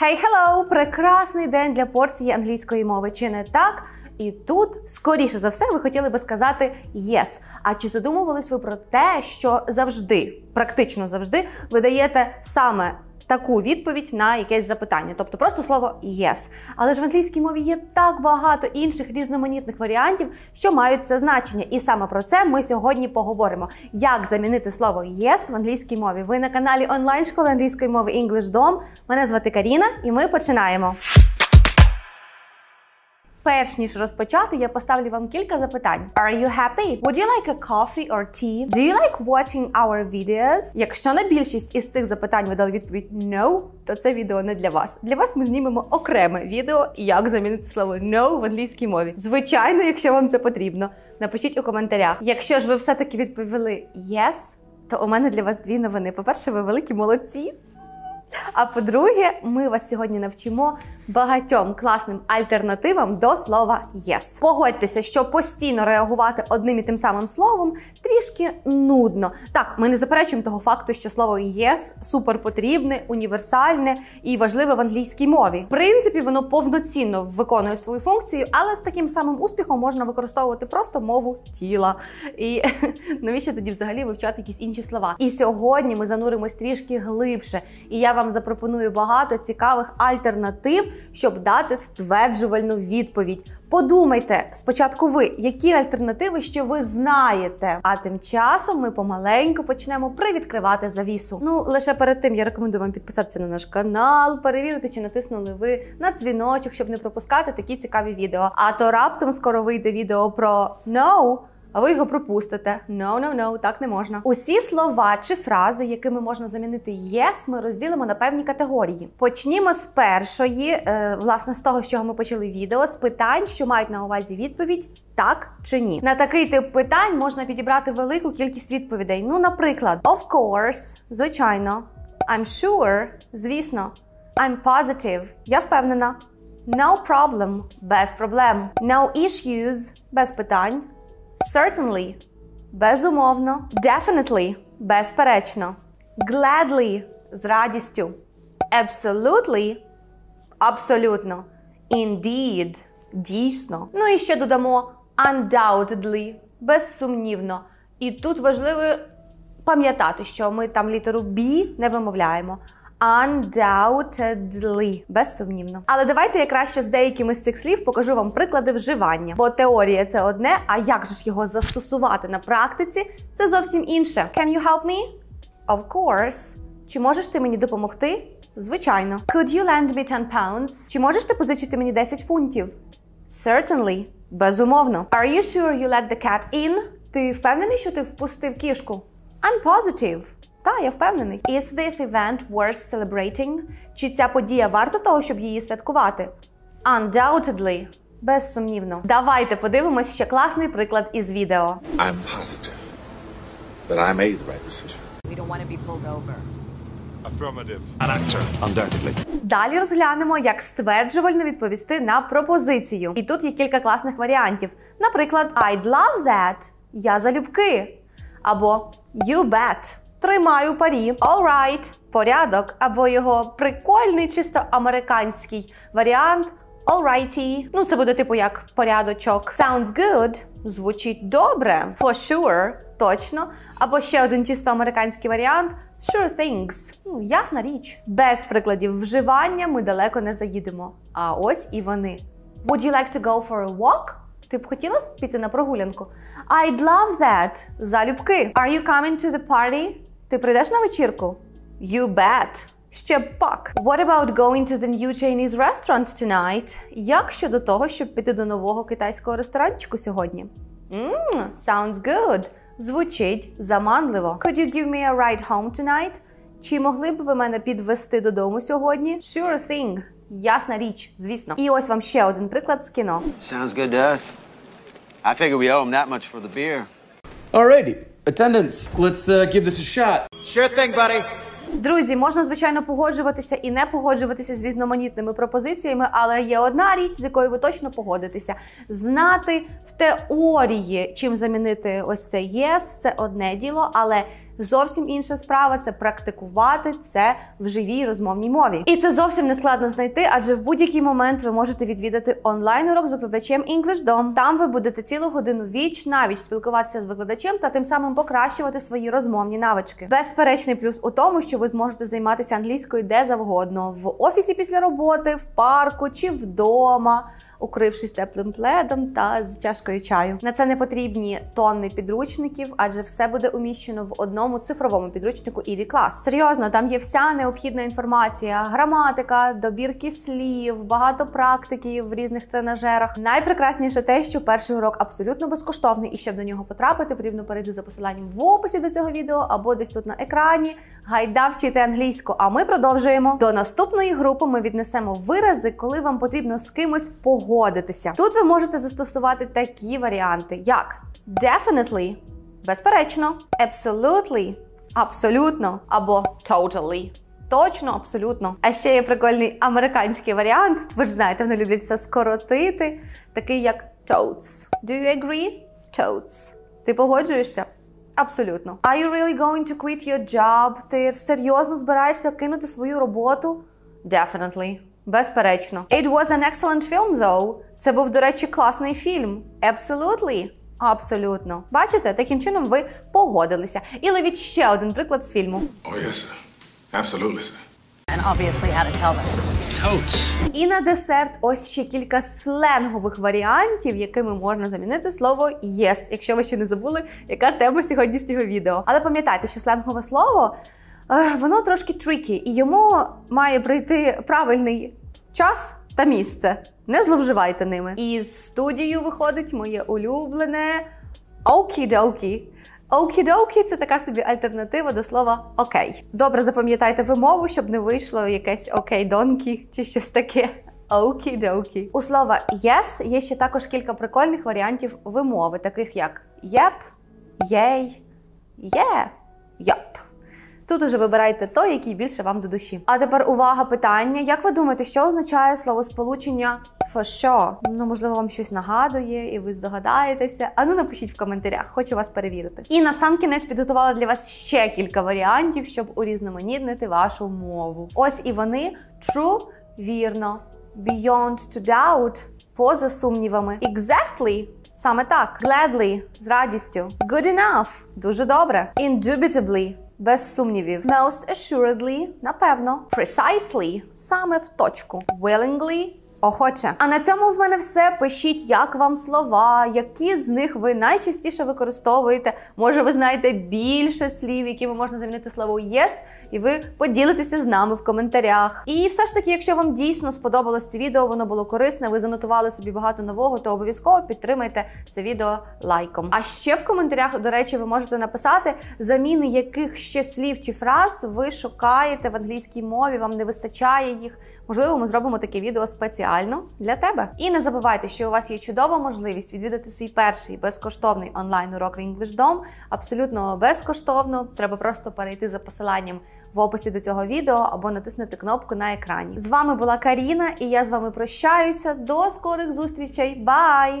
Hey, hello! Прекрасний день для порції англійської мови. Чи не так? І тут, скоріше за все, ви хотіли би сказати yes. А чи задумувались ви про те, що завжди, практично завжди, ви даєте саме таку відповідь на якесь запитання, тобто просто слово yes. Але ж в англійській мові є так багато інших різноманітних варіантів, що мають це значення. І саме про це ми сьогодні поговоримо. Як замінити слово yes в англійській мові? Ви на каналі онлайн школи англійської мови English Dom. Мене звати Каріна, і ми починаємо. Перш ніж розпочати, я поставлю вам кілька запитань. Are you happy? Would you like a coffee or tea? Do you like watching our videos? Якщо на більшість із цих запитань ви дали відповідь no, то це відео не для вас. Для вас ми знімемо окреме відео, як замінити слово no в англійській мові. Звичайно, якщо вам це потрібно, напишіть у коментарях. Якщо ж ви все-таки відповіли yes, то у мене для вас дві новини. По-перше, ви великі молодці. А по-друге, ми вас сьогодні навчимо багатьом класним альтернативам до слова yes. Погодьтеся, що постійно реагувати одним і тим самим словом трішки нудно. Так, ми не заперечуємо того факту, що слово yes супер потрібне, універсальне і важливе в англійській мові. В принципі, воно повноцінно виконує свою функцію, але з таким самим успіхом можна використовувати просто мову тіла. І навіщо тоді взагалі вивчати якісь інші слова? І сьогодні ми зануримось трішки глибше. І я вам запропоную багато цікавих альтернатив, щоб дати стверджувальну відповідь. Подумайте спочатку, ви які альтернативи ще ви знаєте. А тим часом ми помаленьку почнемо привідкривати завісу. Ну лише перед тим я рекомендую вам підписатися на наш канал, перевірити, чи натиснули ви на дзвіночок, щоб не пропускати такі цікаві відео. А то раптом скоро вийде відео про no, а ви його пропустите. No, no, no, так не можна. Усі слова чи фрази, якими можна замінити yes, ми розділимо на певні категорії. Почнімо з першої, е, власне, з того, з чого ми почали відео, з питань, що мають на увазі відповідь так чи ні. На такий тип питань можна підібрати велику кількість відповідей. Ну, наприклад, of course, звичайно, I'm sure, звісно, I'm positive, я впевнена. No problem, без проблем. No issues, без питань. Certainly – безумовно. Definitely – безперечно. Gladly – з радістю. Absolutely – абсолютно. Indeed – дійсно. Ну і ще додамо undoubtedly – безсумнівно. І тут важливо пам'ятати, що ми там літеру B не вимовляємо. Undoubtedly. безсумнівно. Але давайте я краще з деякими з цих слів покажу вам приклади вживання. Бо теорія це одне, а як же ж його застосувати на практиці, це зовсім інше. Can you help me? Of course. Чи можеш ти мені допомогти? Звичайно. Could you lend me 10 pounds? Чи можеш ти позичити мені 10 фунтів? Certainly. Безумовно. Are you sure you let the cat in? Ти впевнений, що ти впустив кішку? I'm positive. Та, я впевнений. Is this event worth celebrating? Чи ця подія варта того, щоб її святкувати? Undoubtedly. Безсумнівно. Давайте подивимось ще класний приклад із відео. I'm positive that I made the right decision. We don't want to be pulled over. Affirmative. An answer. Undoubtedly. Далі розглянемо, як стверджувально відповісти на пропозицію. І тут є кілька класних варіантів. Наприклад, I'd love that. Я залюбки. Або You bet. Тримаю парі. All right. Порядок. Або його прикольний, чисто американський варіант. Alrighty. Ну, це буде типу як порядочок. Sounds good. Звучить добре. For sure. Точно. Або ще один чисто американський варіант. Sure things. Ну, ясна річ. Без прикладів вживання ми далеко не заїдемо. А ось і вони. Would you like to go for a walk? Ти б хотіла піти на прогулянку? I'd love that. Залюбки. Are you coming to the party? Ти прийдеш на вечірку? You bet. Ще пак. What about going to the new Chinese restaurant tonight? Як щодо того, щоб піти до нового китайського ресторанчику сьогодні? Mmm, sounds good. Звучить заманливо. Could you give me a ride home tonight? Чи могли б ви мене підвести додому сьогодні? Sure thing. Ясна річ, звісно. І ось вам ще один приклад з кіно. Sounds good to us. I figure we owe him that much for the beer. Alrighty, attendance. Let's uh, give this a shot. Sure thing, buddy. Друзі, можна звичайно погоджуватися і не погоджуватися з різноманітними пропозиціями, але є одна річ, з якою ви точно погодитеся: знати в теорії, чим замінити ось це yes, це одне діло, але Зовсім інша справа це практикувати це в живій розмовній мові. І це зовсім не складно знайти, адже в будь-який момент ви можете відвідати онлайн урок з викладачем EnglishDom. Там ви будете цілу годину віч навіч спілкуватися з викладачем та тим самим покращувати свої розмовні навички. Безперечний плюс у тому, що ви зможете займатися англійською де завгодно в офісі після роботи, в парку чи вдома укрившись теплим пледом та з чашкою чаю. На це не потрібні тонни підручників, адже все буде уміщено в одному цифровому підручнику ED Class. Серйозно, там є вся необхідна інформація: граматика, добірки слів, багато практики в різних тренажерах. Найпрекрасніше те, що перший урок абсолютно безкоштовний, і щоб до нього потрапити, потрібно перейти за посиланням в описі до цього відео або десь тут на екрані. Гайда вчити англійську. А ми продовжуємо. До наступної групи ми віднесемо вирази, коли вам потрібно з кимось погодитися. Тут ви можете застосувати такі варіанти, як definitely, безперечно, absolutely, абсолютно або totally. Точно, абсолютно. А ще є прикольний американський варіант. Ви ж знаєте, вони люблять це скоротити, такий як totes. Do you agree? Totes. Ти погоджуєшся? Абсолютно. Are you really going to quit your job? Ти серйозно збираєшся кинути свою роботу? Definitely. Безперечно. It was an excellent film, though. Це був, до речі, класний фільм. Absolutely. Абсолютно. Бачите, таким чином ви погодилися. І ловіть ще один приклад з фільму. Oh, yes, sir. Absolutely, sir. and obviously how to tell them. Totes. І на десерт ось ще кілька сленгових варіантів, якими можна замінити слово yes, якщо ви ще не забули, яка тема сьогоднішнього відео. Але пам'ятайте, що сленгове слово е, воно трошки трікі, і йому має прийти правильний час та місце. Не зловживайте ними. І з студією виходить моє улюблене окі-докі. Окі-докі це така собі альтернатива до слова окей. Добре запам'ятайте вимову, щоб не вийшло якесь окей-донкі чи щось таке. Окі-докі. У слова yes є ще також кілька прикольних варіантів вимови, таких як єп, єй, є, йоп. Тут уже вибирайте той, який більше вам до душі. А тепер увага, питання. Як ви думаєте, що означає словосполучення for sure? Ну, можливо, вам щось нагадує, і ви здогадаєтеся. А ну напишіть в коментарях, хочу вас перевірити. І на сам кінець підготувала для вас ще кілька варіантів, щоб урізноманітнити вашу мову. Ось і вони true – вірно, beyond to doubt – поза сумнівами, exactly – саме так, gladly – з радістю, good enough – дуже добре, indubitably – без сумнівів. Most assuredly – напевно. Precisely – саме в точку. Willingly – охоче. А на цьому в мене все. Пишіть, як вам слова, які з них ви найчастіше використовуєте. Може, ви знаєте більше слів, якими можна замінити слово yes, і ви поділитеся з нами в коментарях. І все ж таки, якщо вам дійсно сподобалось це відео, воно було корисне, ви занотували собі багато нового, то обов'язково підтримайте це відео лайком. А ще в коментарях, до речі, ви можете написати заміни яких ще слів чи фраз ви шукаєте в англійській мові, вам не вистачає їх. Можливо, ми зробимо таке відео спеціально для тебе. І не забувайте, що у вас є чудова можливість відвідати свій перший безкоштовний онлайн урок в EnglishDom. Абсолютно безкоштовно. Треба просто перейти за посиланням в описі до цього відео або натиснути кнопку на екрані. З вами була Каріна, і я з вами прощаюся. До скорих зустрічей. Бай!